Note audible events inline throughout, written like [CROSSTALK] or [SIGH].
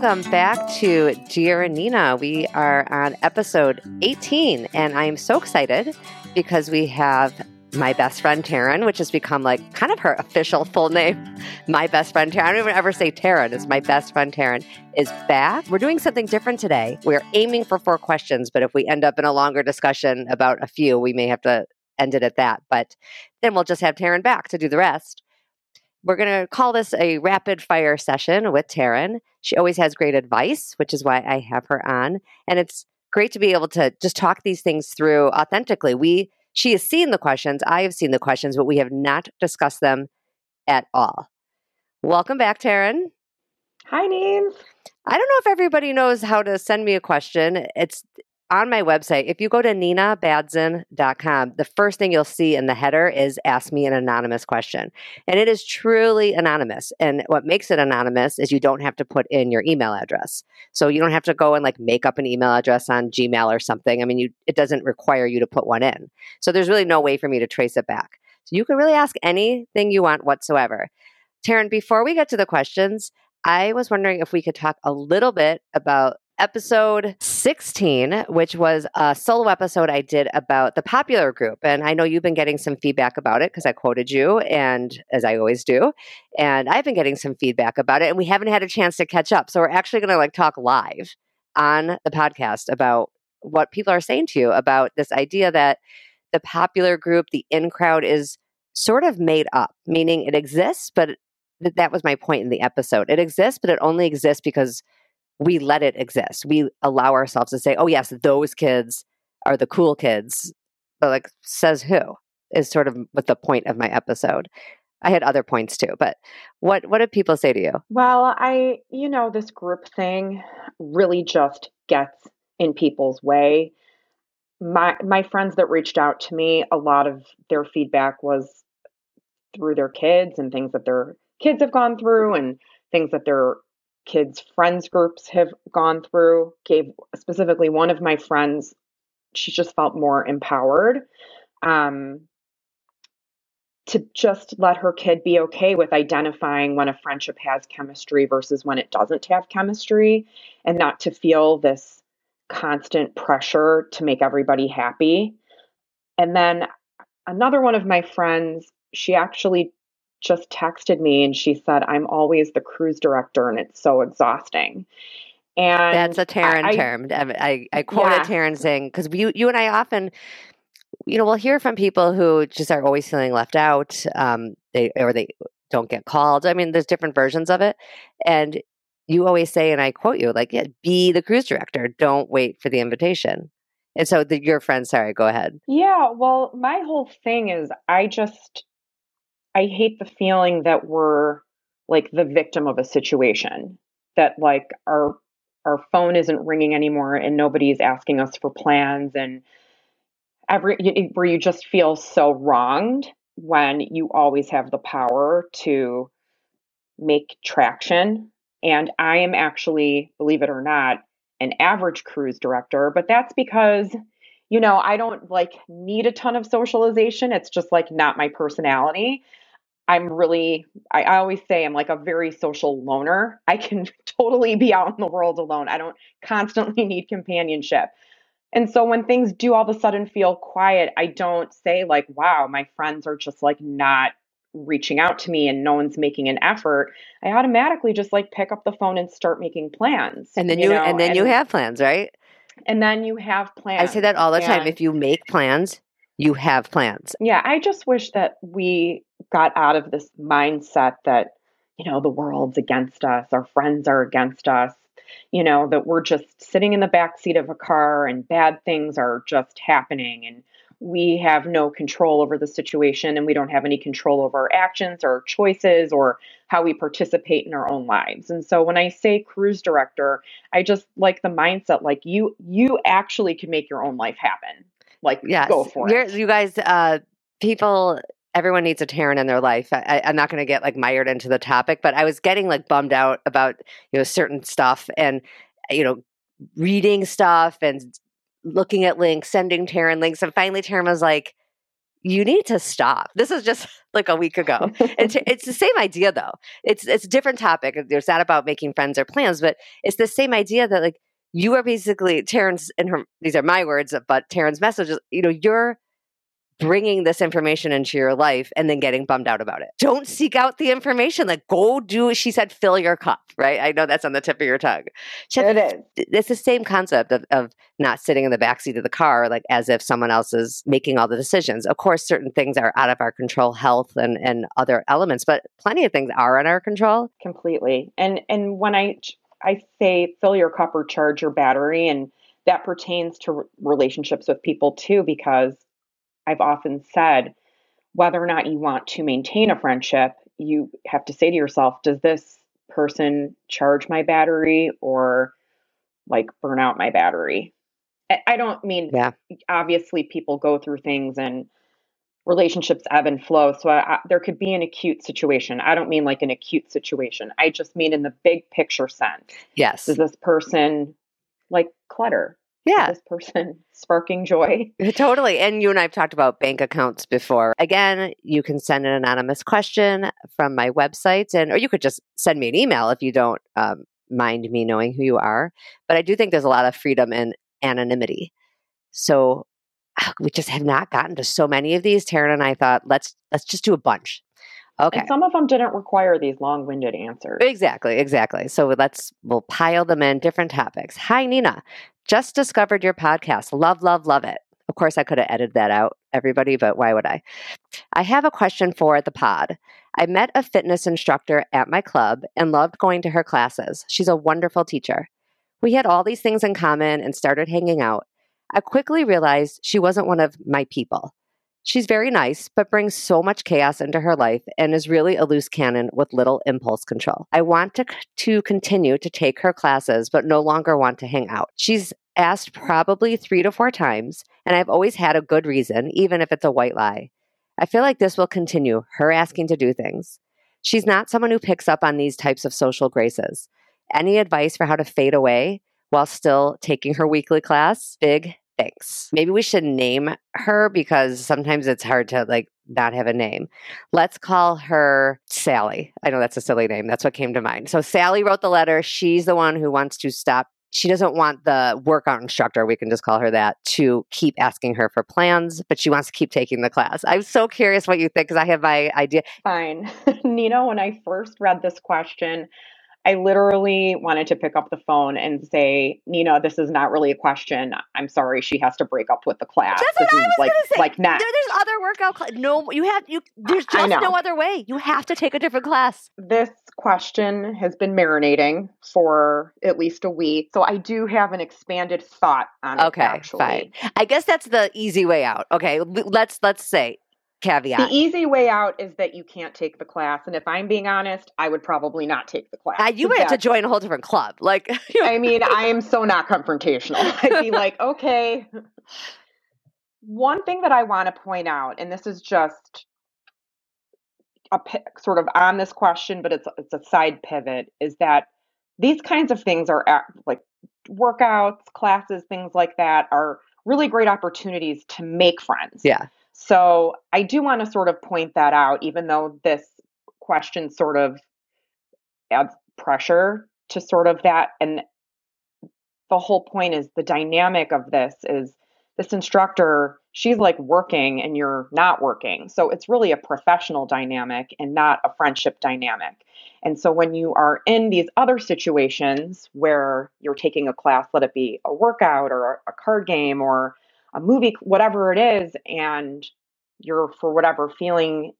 welcome back to Dear Nina. We are on episode 18, and I'm so excited because we have my best friend Taryn, which has become like kind of her official full name. [LAUGHS] My best friend Taryn. I don't even ever say Taryn. It's my best friend Taryn is back. We're doing something different today. We're aiming for four questions, but if we end up in a longer discussion about a few, we may have to end it at that. But then we'll just have Taryn back to do the rest. We're going to call this a rapid fire session with Taryn. She always has great advice, which is why I have her on. And it's great to be able to just talk these things through authentically. We she has seen the questions, I have seen the questions, but we have not discussed them at all. Welcome back, Taryn. Hi, Neve. I don't know if everybody knows how to send me a question. It's on my website, if you go to ninabadzin.com, the first thing you'll see in the header is Ask Me an Anonymous Question. And it is truly anonymous. And what makes it anonymous is you don't have to put in your email address. So you don't have to go and like make up an email address on Gmail or something. I mean, you, it doesn't require you to put one in. So there's really no way for me to trace it back. So you can really ask anything you want whatsoever. Taryn, before we get to the questions, I was wondering if we could talk a little bit about episode 16, which was a solo episode I did about the popular group. And I know you've been getting some feedback about it because I quoted you, and as I always do. And I've been getting some feedback about it, and we haven't had a chance to catch up. So we're actually going to like talk live on the podcast about what people are saying to you about this idea that the popular group, the in crowd, is sort of made up, meaning it exists, but that was my point in the episode. It exists, but it only exists because we let it exist. We allow ourselves to say, oh, yes, those kids are the cool kids. But like, says who is sort of what the point of my episode. I had other points too, but what what did people say to you? Well, I you know this group thing really just gets in people's way. My my friends that reached out to me, a lot of their feedback was through their kids and things that their kids have gone through and things that their kids' friends groups have gone through. Gave specifically one of my friends, she just felt more empowered um, to just let her kid be okay with identifying when a friendship has chemistry versus when it doesn't have chemistry, and not to feel this constant pressure to make everybody happy. And then another one of my friends, she actually just texted me and she said, I'm always the cruise director and it's so exhausting. And that's a Taryn I, term. I, I quoted yeah. Taryn saying, because you, you and I often, you know, we'll hear from people who just are always feeling left out, um, they or they don't get called. I mean, there's different versions of it. And you always say, and I quote you, like, yeah, be the cruise director. Don't wait for the invitation. And so the, your friend, sorry, go ahead. Yeah, well, my whole thing is I just I hate the feeling that we're like the victim of a situation that like our our phone isn't ringing anymore and nobody's asking us for plans and every where you just feel so wronged when you always have the power to make traction. And I am actually believe it or not an average cruise director but that's because you know I don't like need a ton of socialization it's just like not my personality I'm really, I, I, always say I'm like a very social loner. I can [LAUGHS] totally be out in the world alone. I don't constantly need companionship. And so when things do all of a sudden feel quiet, I don't say, like, wow, my friends are just like not reaching out to me and no one's making an effort. I automatically just like pick up the phone and start making plans. And then you, you know? and then and, you have plans, right? And then you have plans. I say that all the and, time. If you make plans, you have plans. Yeah, I just wish that we got out of this mindset that, you know, the world's against us, our friends are against us, you know, that we're just sitting in the back seat of a car and bad things are just happening and we have no control over the situation and we don't have any control over our actions or choices or how we participate in our own lives. And so when I say cruise director, I just like the mindset like you you actually can make your own life happen. Like, yes. go for You're, it. You guys, uh, people, everyone needs a Taryn in their life. I, am not going to get like mired into the topic, but I was getting like bummed out about, you know, certain stuff and, you know, reading stuff and looking at links, sending Taryn links. And finally, Taryn was like, you need to stop. This is just [LAUGHS] like a week ago. it's, it's the same idea though. It's it's a different topic. It's not about making friends or plans, but it's the same idea that like you are basically Taryn's and her. These are my words, but Taryn's messages. You know, you're bringing this information into your life and then getting bummed out about it. Don't seek out the information. Like, go do, she said, fill your cup, right? I know that's on the tip of your tongue. She it is. It's the same concept of, of not sitting in the backseat of the car, like as if someone else is making all the decisions. Of course, certain things are out of our control, health and, and other elements, but plenty of things are in our control. Completely. And, and when I, I say fill your cup or charge your battery and that pertains to relationships with people too, because I've often said, whether or not you want to maintain a friendship, you have to say to yourself, does this person charge my battery or like burn out my battery? I don't mean, yeah. obviously, people go through things and relationships ebb and flow. So I, I, there could be an acute situation. I don't mean like an acute situation. I just mean in the big picture sense. Yes. Does this person like clutter? Yeah. this person [LAUGHS] sparking joy. [LAUGHS] Totally. And you and I have talked about bank accounts before. Again, you can send an anonymous question from my website, and or you could just send me an email if you don't um, mind me knowing who you are. But I do think there's a lot of freedom in anonymity. So we just have not gotten to so many of these. Taryn and I thought let's let's just do a bunch. Okay. And some of them didn't require these long-winded answers. Exactly, exactly. So let's we'll pile them in different topics. Hi Nina. Just discovered your podcast. Love, love, love it. Of course, I could have edited that out, everybody, but why would I? I have a question for the pod. I met a fitness instructor at my club and loved going to her classes. She's a wonderful teacher. We had all these things in common and started hanging out. I quickly realized she wasn't one of my people. She's very nice, but brings so much chaos into her life and is really a loose cannon with little impulse control. I want to, to continue to take her classes, but no longer want to hang out. She's asked probably three to four times, and I've always had a good reason, even if it's a white lie. I feel like this will continue, her asking to do things. She's not someone who picks up on these types of social graces. Any advice for how to fade away while still taking her weekly class? Big Thanks. Maybe we should name her because sometimes it's hard to like not have a name. Let's call her Sally. I know that's a silly name. That's what came to mind. So Sally wrote the letter. She's the one who wants to stop. She doesn't want the workout instructor, we can just call her that, to keep asking her for plans, but she wants to keep taking the class. I'm so curious what you think because I have my idea. Fine. [LAUGHS] Nina, when I first read this question, I literally wanted to pick up the phone and say, Nina, this is not really a question. I'm sorry, she has to break up with the class. That's what this I was like, gonna say. Like not. There, there's other workout. No, you have you. There's just no other way. You have to take a different class. This question has been marinating for at least a week, so I do have an expanded thought on okay, it. Okay, fine. I guess that's the easy way out. Okay, let's let's say caveat. The easy way out is that you can't take the class. And if I'm being honest, I would probably not take the class. Uh, you might have to join a whole different club. Like, [LAUGHS] I mean, I am so not confrontational. [LAUGHS] I'd be like, okay. One thing that I want to point out, and this is just a sort of on this question, but it's it's a side pivot, is that these kinds of things are like workouts, classes, things like that are really great opportunities to make friends. Yeah. So I do want to sort of point that out, even though this question sort of adds pressure to sort of that. And the whole point is the dynamic of this is this instructor, she's like working and you're not working. So it's really a professional dynamic and not a friendship dynamic. And so when you are in these other situations where you're taking a class, let it be a workout or a card game or a movie, whatever it is, and you're for whatever feeling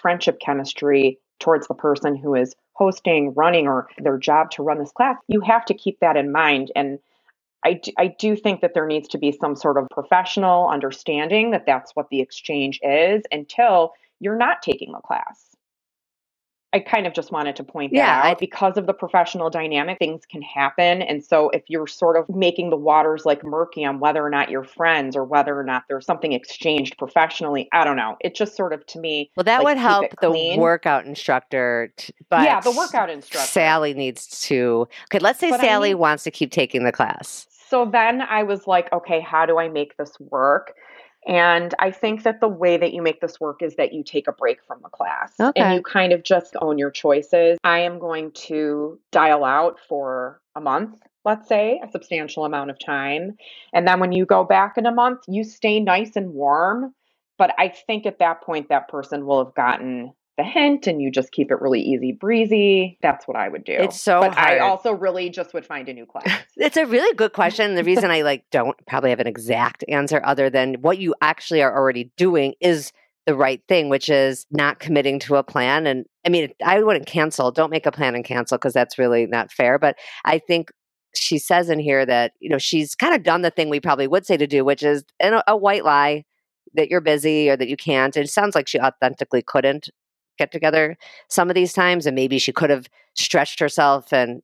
friendship chemistry towards the person who is hosting, running, or their job to run this class, you have to keep that in mind. And I do, I do think that there needs to be some sort of professional understanding that that's what the exchange is until you're not taking the class. I kind of just wanted to point that yeah, out because of the professional dynamic, things can happen. And so if you're sort of making the waters like murky on whether or not you're friends or whether or not there's something exchanged professionally, I don't know. It just sort of to me. Well, that like, would help the workout instructor. T- but yeah, the workout instructor. Sally needs to. Okay, let's say but Sally I mean, wants to keep taking the class. So then I was like, okay, how do I make this work? And I think that the way that you make this work is that you take a break from the class Okay. and you kind of just own your choices. I am going to dial out for a month, let's say, a substantial amount of time. And then when you go back in a month, you stay nice and warm. But I think at that point, that person will have gotten the hint and you just keep it really easy breezy. That's what I would do. It's so But I also really just would find a new class. [LAUGHS] It's a really good question. The reason I like don't probably have an exact answer other than what you actually are already doing is the right thing, which is not committing to a plan. And I mean, I wouldn't cancel. Don't make a plan and cancel because that's really not fair. But I think she says in here that, you know, she's kind of done the thing we probably would say to do, which is a, a white lie that you're busy or that you can't. It sounds like she authentically couldn't get together some of these times. And maybe she could have stretched herself and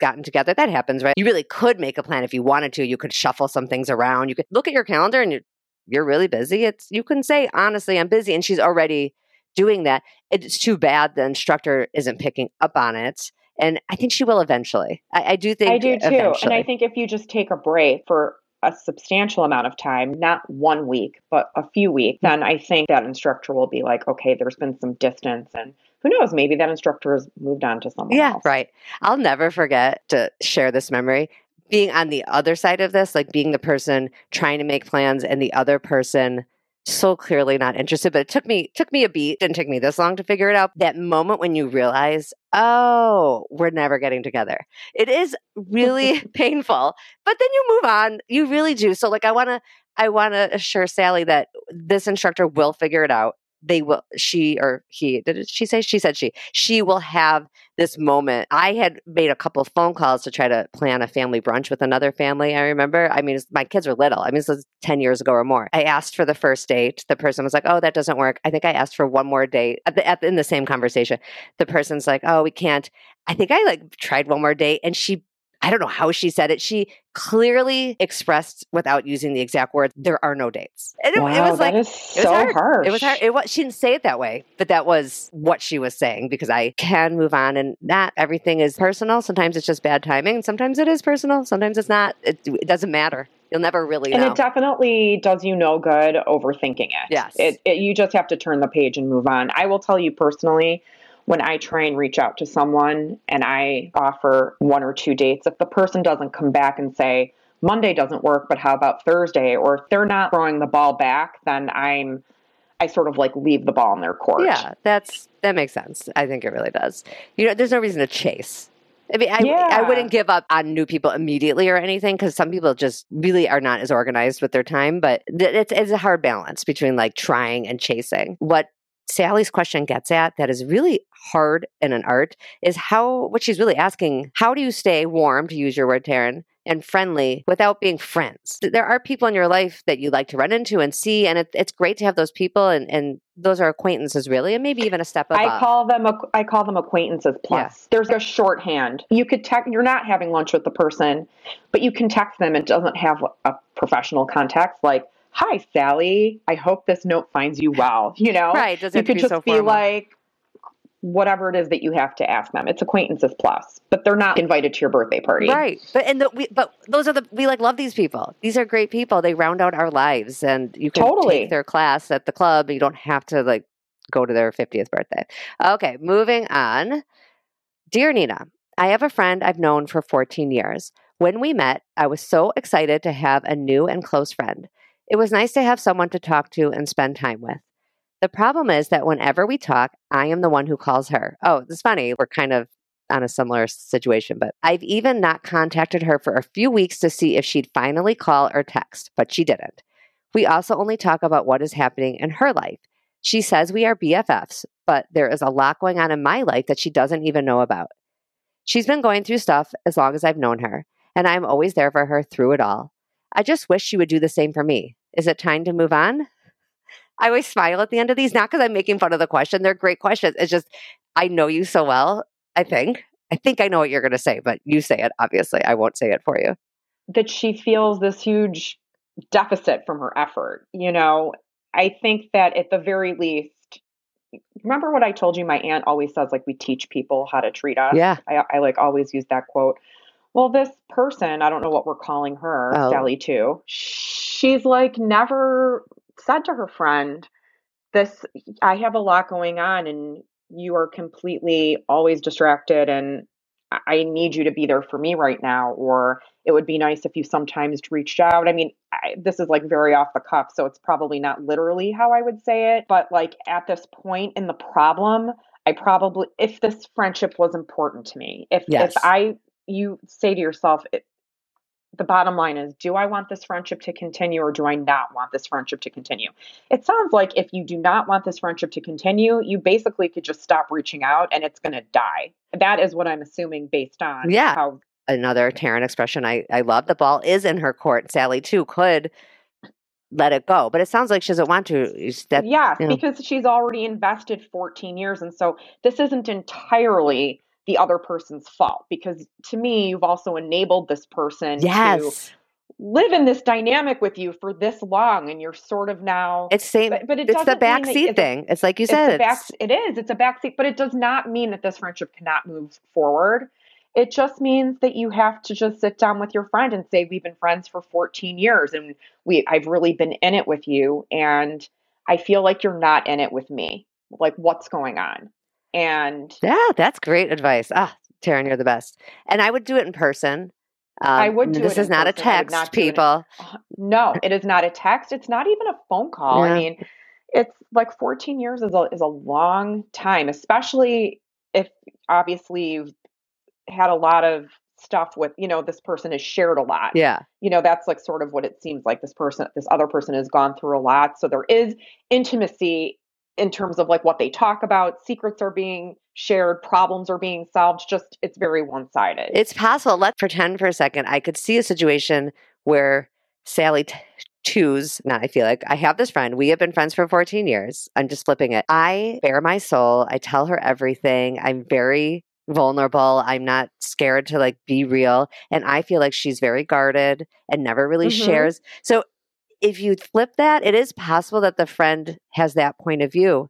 gotten together. That happens, right? You really could make a plan if you wanted to. You could shuffle some things around. You could look at your calendar and you're, you're really busy. It's you can say honestly, I'm busy, and she's already doing that. It's too bad the instructor isn't picking up on it, and I think she will eventually. I, I do think I do too. And. I think if you just take a break for a substantial amount of time, not one week, but a few weeks, mm-hmm. then I think that instructor will be like, okay, there's been some distance. And who knows, maybe that instructor has moved on to someone Yeah, else. right. I'll never forget to share this memory. Being on the other side of this, like being the person trying to make plans and the other person so clearly not interested. But it took me took me a beat, didn't take me this long to figure it out. That moment when you realize, oh, we're never getting together. It is really [LAUGHS] painful. But then you move on. You really do. So like I wanna I wanna assure Sally that this instructor will figure it out. They will she or he did she say she said she she will have this moment. I had made a couple phone calls to try to plan a family brunch with another family. I remember. I mean, my kids were little. I mean, this was 10 years ago or more. I asked for the first date. The person was like, oh, that doesn't work. I think I asked for one more date at the, at in the same conversation. The person's like, oh, we can't. I think I like tried one more date and she, I don't know how she said it. She clearly expressed without using the exact words, there are no dates. And it, Wow, it was like, that is it was so hard. harsh. It was hard. It was, she didn't say it that way, but that was what she was saying because I can move on and not everything is personal. Sometimes it's just bad timing. Sometimes it is personal. Sometimes it's not. It, it doesn't matter. You'll never really and know. it definitely does you no good overthinking it. Yes. It, it. You just have to turn the page and move on. I will tell you personally, when I try and reach out to someone and I offer one or two dates, if the person doesn't come back and say, Monday doesn't work, but how about Thursday? Or if they're not throwing the ball back, then I'm, I sort of like leave the ball in their court. yeah, that's that makes sense. I think it really does. You know, there's no reason to chase. I mean, I, I wouldn't give up on new people immediately or anything because some people just really are not as organized with their time. But it's, it's a hard balance between like trying and chasing. What Sally's question gets at that is really hard in an art is how what she's really asking how do you stay warm to use your word Taryn and friendly without being friends there are people in your life that you like to run into and see and it, it's great to have those people and, and those are acquaintances really and maybe even a step above I call them I call them acquaintances plus. There's a shorthand. You could text. You're not having lunch with the person, but you can text them. It doesn't have a professional context like, "Hi, Sally. I hope this note finds you well." [LAUGHS] You know, right doesn't You could just so be formal. like, whatever it is that you have to ask them. It's acquaintances plus, but they're not invited to your birthday party. Right, but and the, we, but those are the we like love these people. These are great people. They round out our lives, and you can Totally. take their class at the club. You don't have to like go to their fiftieth birthday. Okay, moving on. Dear Nina, I have a friend I've known for 14 years. When we met, I was so excited to have a new and close friend. It was nice to have someone to talk to and spend time with. The problem is that whenever we talk, I am the one who calls her. Oh, it's funny. We're kind of on a similar situation, but I've even not contacted her for a few weeks to see if she'd finally call or text, but she didn't. We also only talk about what is happening in her life. She says we are BFFs, but there is a lot going on in my life that she doesn't even know about. She's been going through stuff as long as I've known her, and I'm always there for her through it all. I just wish she would do the same for me. Is it time to move on? I always smile at the end of these, not because I'm making fun of the question. They're great questions. It's just, I know you so well, I think. I think I know what you're going to say, but you say it, obviously. I won't say it for you. that she feels this huge deficit from her effort. You know, I think that at the very least, remember what I told you? My aunt always says, like, we teach people how to treat us. Yeah. I, I like always use that quote. Well, this person, I don't know what we're calling her, Oh. Sally too. She's like never said to her friend, This, I have a lot going on, and you are completely always distracted, and I need you to be there for me right now, or it would be nice if you sometimes reached out. I mean, I, this is like very off the cuff, so it's probably not literally how I would say it, but like at this point in the problem, I probably, if this friendship was important to me, if Yes. if I, you say to yourself, it, the bottom line is, do I want this friendship to continue, or do I not want this friendship to continue? It sounds like if you do not want this friendship to continue, you basically could just stop reaching out, and it's going to die. That is what I'm assuming based on Yeah. how Another Taryn expression I, I love. The ball is in her court. Sally, too, could let it go. But it sounds like she doesn't want to. That, yeah. because she's already invested 14 years. And so this isn't entirely the other person's fault because to me, you've also enabled this person to live in this dynamic with you for this long. And you're sort of now, It's same. but, but it It's the doesn't mean that backseat it's thing. It's like you it's said. back, it's- it is, it's a backseat, but it does not mean that this friendship cannot move forward. It just means that you have to just sit down with your friend and say, we've been friends for 14 years and we, I've really been in it with you. And I feel like you're not in it with me. Like what's going on? And yeah, that's great advice. Ah, Taryn, you're the best. And I would do it in person. Um, I would do This is in not a person. Would text, not do it in- people. uh, no, it is not a text. It's not even a phone call. Yeah. I mean, it's like 14 years is a, is a long time, especially if obviously you've had a lot of stuff with, you know, this person has shared a lot. Yeah. You know, that's like sort of what it seems like this person, this other person has gone through a lot. So there is intimacy in terms of like what they talk about. Secrets are being shared, problems are being solved. Just, it's very one sided. It's possible. Let's pretend for a second. I could see a situation where Sally t- choose, not I feel like I have this friend. We have been friends for 14 years. I'm just flipping it. I bare my soul. I tell her everything. I'm very vulnerable. I'm not scared to like be real. And I feel like she's very guarded and never really Mhm. shares. So if you flip that, it is possible that the friend has that point of view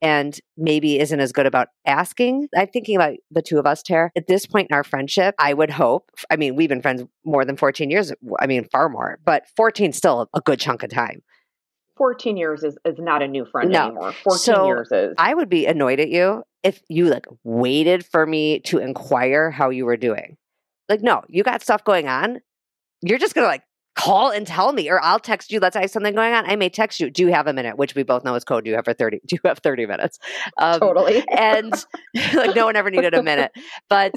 and maybe isn't as good about asking. I'm thinking about the two of us, Tara. At this point in our friendship, I would hope, I mean, we've been friends more than 14 years. I mean, far more, but 14 still a good chunk of time. 14 years is, is not a new friend No. anymore. 14 So, years is. I would be annoyed at you if you like waited for me to inquire how you were doing. Like, no, you got stuff going on. You're just going to like call and tell me, or I'll text you. Let's say I have something going on. I may text you. Do you have a minute? Which we both know is code. Do you have for 30? [LAUGHS] Do you have 30 minutes? Um, totally. and [LAUGHS] [LAUGHS] like no one ever needed a minute but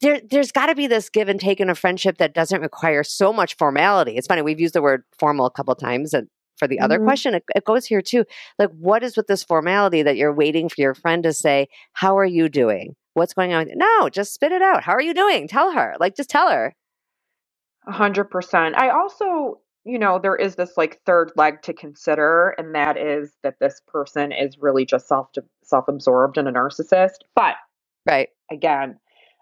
there there's got to be this give and take in a friendship that doesn't require so much formality it's funny we've used the word formal a couple times and for the other Mhm. question it, it goes here too like what is with this formality that you're waiting for your friend to say how are you doing what's going on with you? no just spit it out how are you doing tell her like just tell her A hundred percent. I also, you know, there is this like third leg to consider, and that is that this person is really just self self absorbed and a narcissist. But right again,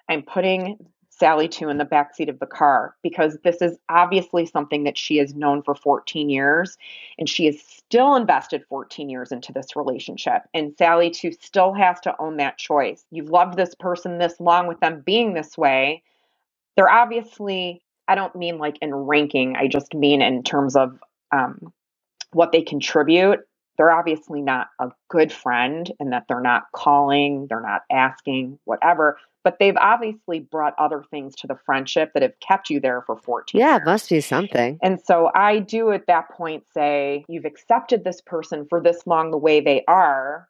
I'm putting Sally too in the backseat of the car because this is obviously something that she has known for 14 years, and she is still invested 14 years into this relationship. And Sally too still has to own that choice. You've loved this person this long with them being this way. They're obviously I don't mean like in ranking, I just mean in terms of um, what they contribute. They're obviously not a good friend and that they're not calling, they're not asking, whatever, but they've obviously brought other things to the friendship that have kept you there for 14 yeah years. it must be something And so I do at that point say, you've accepted this person for this long the way they are.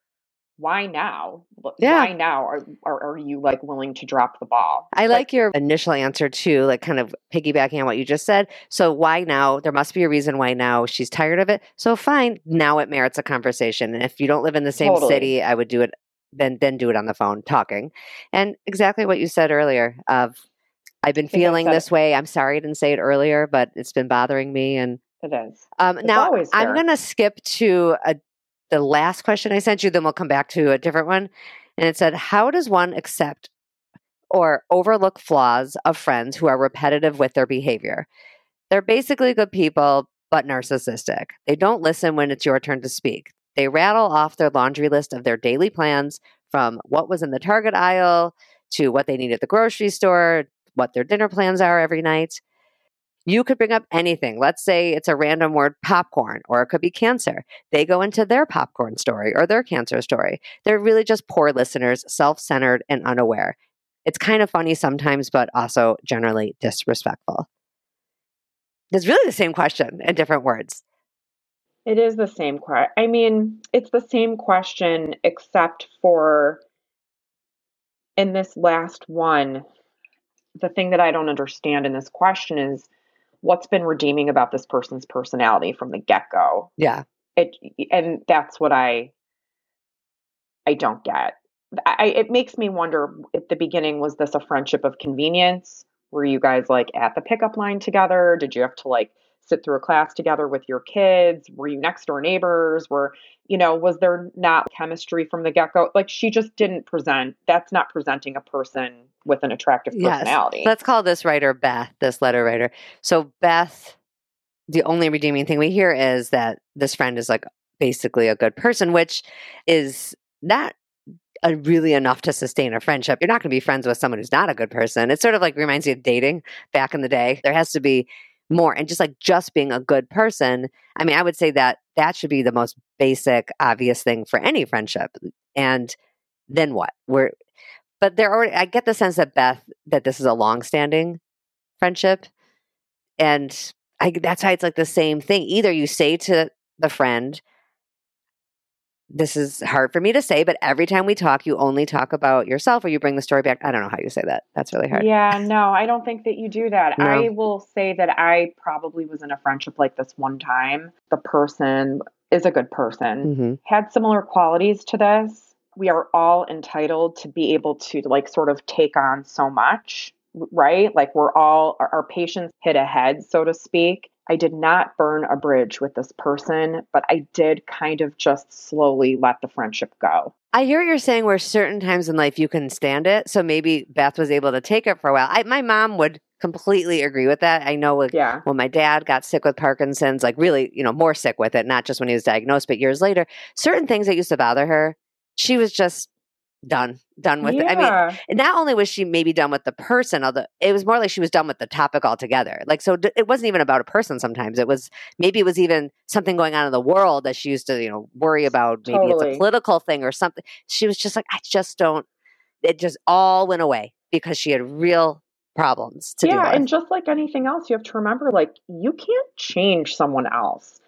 Why now? Yeah. Why now are, are, are you like willing to drop the ball? I But- like your initial answer too, like kind of piggybacking on what you just said. So why now? There must be a reason why now she's tired of it. So fine, now it merits a conversation. And if you don't live in the same Totally. city, I would do it then then do it on the phone talking. And exactly what you said earlier of I've been feeling this way. I'm sorry I didn't say it earlier, but it's been bothering me and It is. um, now I'm going to skip to a, the last question I sent you, then we'll come back to a different one. And it said, How does one accept or overlook flaws of friends who are repetitive with their behavior? They're basically good people, but narcissistic. They don't listen when it's your turn to speak. They rattle off their laundry list of their daily plans from what was in the Target aisle to what they need at the grocery store, what their dinner plans are every night. You could bring up anything. Let's say it's a random word, popcorn, or it could be cancer. They go into their popcorn story or their cancer story. They're really just poor listeners, self centered and unaware. It's kind of funny sometimes, but also generally disrespectful. It's really the same question in different words. It is the same question. I mean, it's the same question, except for in this last one, the thing that I don't understand in this question is what's been redeeming about this person's personality from the get go. Yeah. It and that's what I I don't get. I, it makes me wonder at the beginning was this a friendship of convenience? Were you guys like at the pickup line together? Did you have to like sit through a class together with your kids? Were you next door neighbors? Were, you know, was there not chemistry from the get go? Like she just didn't present, that's not presenting a person with an attractive personality. Yes. Let's call this writer Beth, this letter writer. So, Beth, the only redeeming thing we hear is that this friend is like basically a good person, which is not a, really enough to sustain a friendship. You're not going to be friends with someone who's not a good person. It sort of like reminds you of dating back in the day. There has to be more and just like just being a good person. I mean, I would say that that should be the most basic, obvious thing for any friendship. And then what? We're but there already I get the sense that Beth that this is a long-standing friendship and I that's why it's like the same thing. Either you say to the friend, this is hard for me to say, but every time we talk, you only talk about yourself or you bring the story back. I don't know how you say that. That's really hard. Yeah, no, I don't think that you do that. No. I will say that I probably was in a friendship like this one time. The person is a good person, mm-hmm. had similar qualities to this we are all entitled to be able to like sort of take on so much, right? Like we're all our, our patience hit ahead, so to speak. I did not burn a bridge with this person, but I did kind of just slowly let the friendship go. I hear what you're saying where certain times in life you can stand it. So maybe Beth was able to take it for a while. I, my mom would completely agree with that. I know with, yeah. when my dad got sick with Parkinson's, like really, you know, more sick with it, not just when he was diagnosed, but years later, certain things that used to bother her, she was just done done with yeah. it. I mean not only was she maybe done with the person although it was more like she was done with the topic altogether. Like so it wasn't even about a person sometimes. It was maybe it was even something going on in the world that she used to you know worry about. Maybe totally. it's a political thing or something. She was just like i just don't it just all went away because she had real problems to yeah and just like anything else you have to remember like you can't change someone else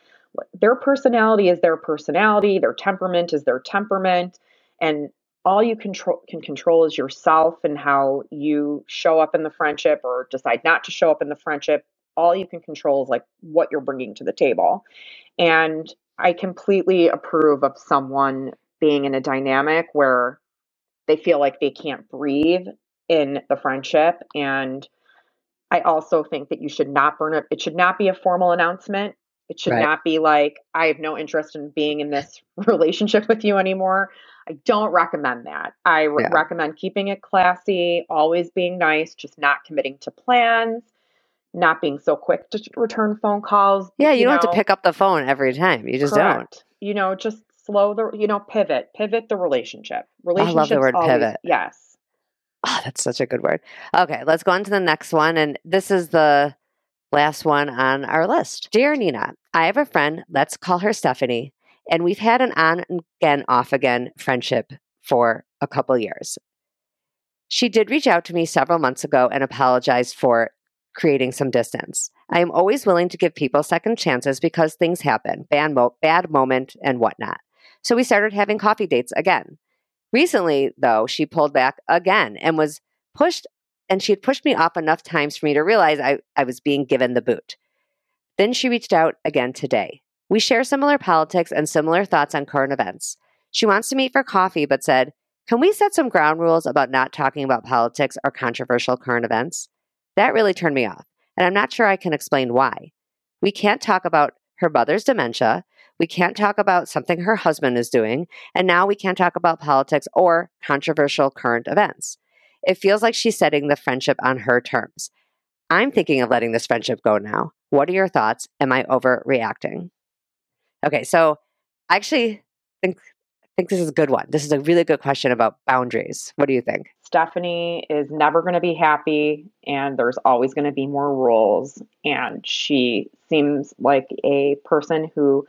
their personality is their personality, their temperament is their temperament, and all you control can control is yourself and how you show up in the friendship or decide not to show up in the friendship. All you can control is like what you're bringing to the table. And I completely approve of someone being in a dynamic where they feel like they can't breathe in the friendship and I also think that you should not burn it. It should not be a formal announcement. It should right. not be like, I have no interest in being in this [LAUGHS] relationship with you anymore. I don't recommend that. I re- yeah. recommend keeping it classy, always being nice, just not committing to plans, not being so quick to return phone calls. Yeah, you, you don't know. have to pick up the phone every time. You just Correct. don't. You know, just slow the, you know, pivot, pivot the relationship. Relationship. I love the word always, pivot. Yes. Oh, that's such a good word. Okay, let's go on to the next one. And this is the Last one on our list. Dear Nina, I have a friend, let's call her Stephanie, and we've had an on and again, off again friendship for a couple years. She did reach out to me several months ago and apologized for creating some distance. I am always willing to give people second chances because things happen, bad, mo- bad moment and whatnot. So we started having coffee dates again. Recently, though, she pulled back again and was pushed and she had pushed me off enough times for me to realize I, I was being given the boot. Then she reached out again today. We share similar politics and similar thoughts on current events. She wants to meet for coffee, but said, Can we set some ground rules about not talking about politics or controversial current events? That really turned me off, and I'm not sure I can explain why. We can't talk about her mother's dementia. We can't talk about something her husband is doing. And now we can't talk about politics or controversial current events. It feels like she's setting the friendship on her terms. I'm thinking of letting this friendship go now. What are your thoughts? Am I overreacting? Okay, so I actually think think this is a good one. This is a really good question about boundaries. What do you think? Stephanie is never going to be happy and there's always going to be more rules. And she seems like a person who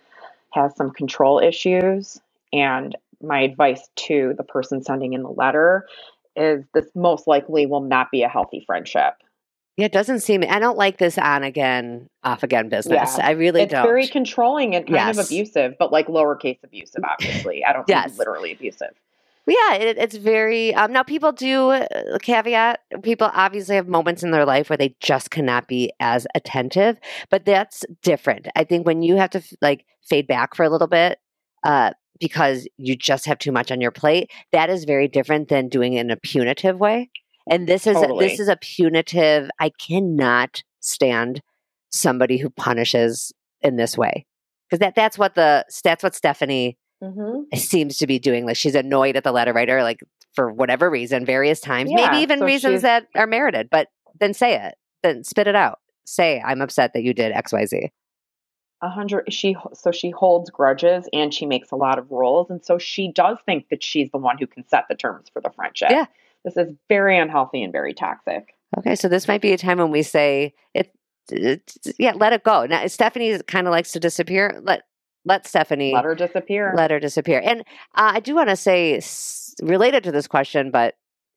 has some control issues. And my advice to the person sending in the letter is this most likely will not be a healthy friendship. Yeah, it doesn't seem. I don't like this on again, off again business. Yeah. I really it's don't. It's very controlling and kind yes. of abusive, but like lowercase abusive, [LAUGHS] obviously. I don't yes. think literally abusive. Yeah, it, it's very. Um, now, people do uh, caveat. People obviously have moments in their life where they just cannot be as attentive, but that's different. I think when you have to like fade back for a little bit, uh, because you just have too much on your plate, that is very different than doing it in a punitive way. And this is totally. a, this is a punitive. I cannot stand somebody who punishes in this way because that that's what the that's what Stephanie mm-hmm. seems to be doing. Like she's annoyed at the letter writer, like for whatever reason, various times, yeah, maybe even so reasons that are merited. But then say it, then spit it out. Say I'm upset that you did X Y Z. A hundred. She so she holds grudges and she makes a lot of rules, and so she does think that she's the one who can set the terms for the friendship. Yeah, this is very unhealthy and very toxic. Okay, so this might be a time when we say it. yeah, let it go. Now Stephanie kind of likes to disappear. Let let Stephanie let her disappear. Let her disappear. And uh, I do want to say, related to this question, but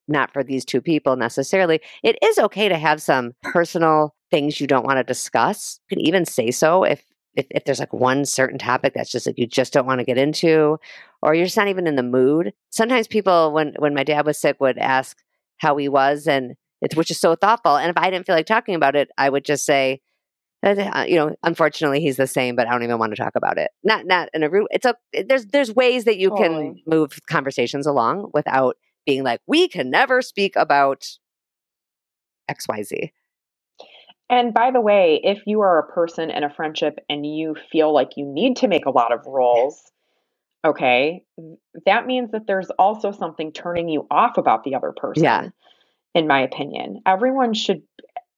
not for these two people necessarily. It is okay to have some personal things you don't want to discuss. You can even say so if if, if there's like one certain topic that's just like you just don't want to get into or you're just not even in the mood sometimes people when when my dad was sick would ask how he was and it's which is so thoughtful and if i didn't feel like talking about it i would just say uh, you know unfortunately he's the same but i don't even want to talk about it. Not not in a room it's a there's there's ways that you can move conversations along without being like we can never speak about xyz and by the way, if you are a person in a friendship and you feel like you need to make a lot of roles, okay, that means that there's also something turning you off about the other person. Yeah. In my opinion, everyone should,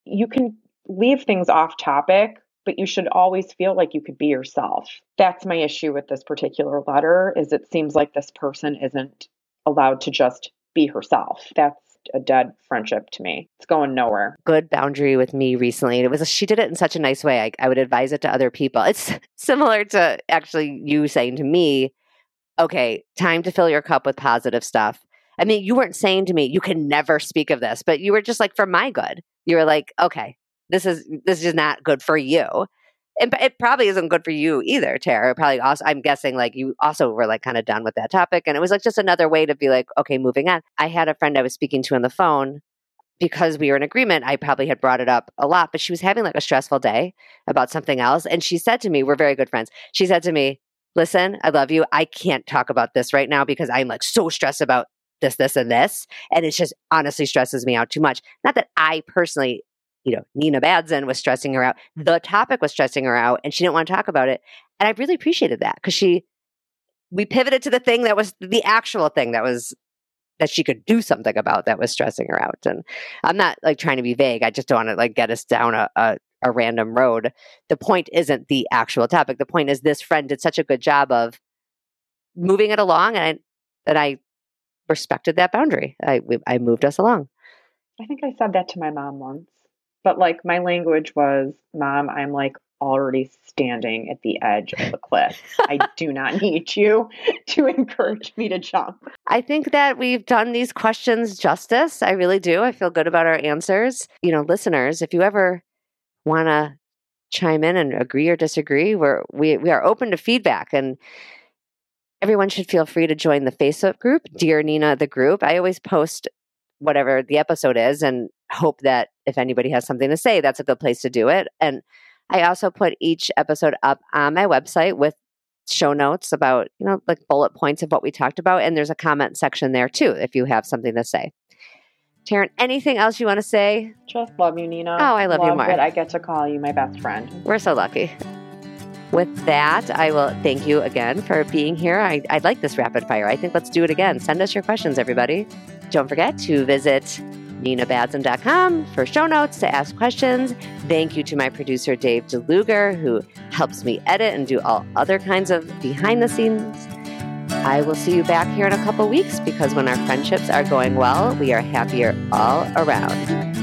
you can leave things off topic, but you should always feel like you could be yourself. That's my issue with this particular letter is it seems like this person isn't allowed to just be herself. That's a dead friendship to me. It's going nowhere. Good boundary with me recently. And it was she did it in such a nice way. I, I would advise it to other people. It's [LAUGHS] similar to actually you saying to me, "Okay, time to fill your cup with positive stuff." I mean, you weren't saying to me, "You can never speak of this," but you were just like, "For my good." You were like, "Okay, this is this is not good for you." And it probably isn't good for you either, Tara. Probably also, I'm guessing like you also were like kind of done with that topic. And it was like just another way to be like, okay, moving on. I had a friend I was speaking to on the phone because we were in agreement. I probably had brought it up a lot, but she was having like a stressful day about something else. And she said to me, we're very good friends. She said to me, listen, I love you. I can't talk about this right now because I'm like so stressed about this, this, and this. And it just honestly stresses me out too much. Not that I personally you know, Nina Badzin was stressing her out. The topic was stressing her out and she didn't want to talk about it. And I really appreciated that because she, we pivoted to the thing that was the actual thing that was, that she could do something about that was stressing her out. And I'm not like trying to be vague. I just don't want to like get us down a, a, a random road. The point isn't the actual topic. The point is this friend did such a good job of moving it along and I, that I respected that boundary. I, I moved us along. I think I said that to my mom once. But like my language was, Mom, I'm like already standing at the edge of the cliff. I do not need you [LAUGHS] to encourage me to jump. I think that we've done these questions justice. I really do. I feel good about our answers. You know, listeners, if you ever want to chime in and agree or disagree, we're, we, we are open to feedback and everyone should feel free to join the Facebook group, Dear Nina, the group. I always post whatever the episode is and hope that if anybody has something to say, that's a good place to do it. And I also put each episode up on my website with show notes about, you know, like bullet points of what we talked about. And there's a comment section there too, if you have something to say. Taryn, anything else you want to say? Just love you, Nina. Oh, I love, love you more. That I get to call you my best friend. We're so lucky. With that, I will thank you again for being here. I, I like this rapid fire. I think let's do it again. Send us your questions, everybody. Don't forget to visit ninabadzin.com for show notes to ask questions. Thank you to my producer, Dave DeLuger, who helps me edit and do all other kinds of behind the scenes. I will see you back here in a couple weeks because when our friendships are going well, we are happier all around.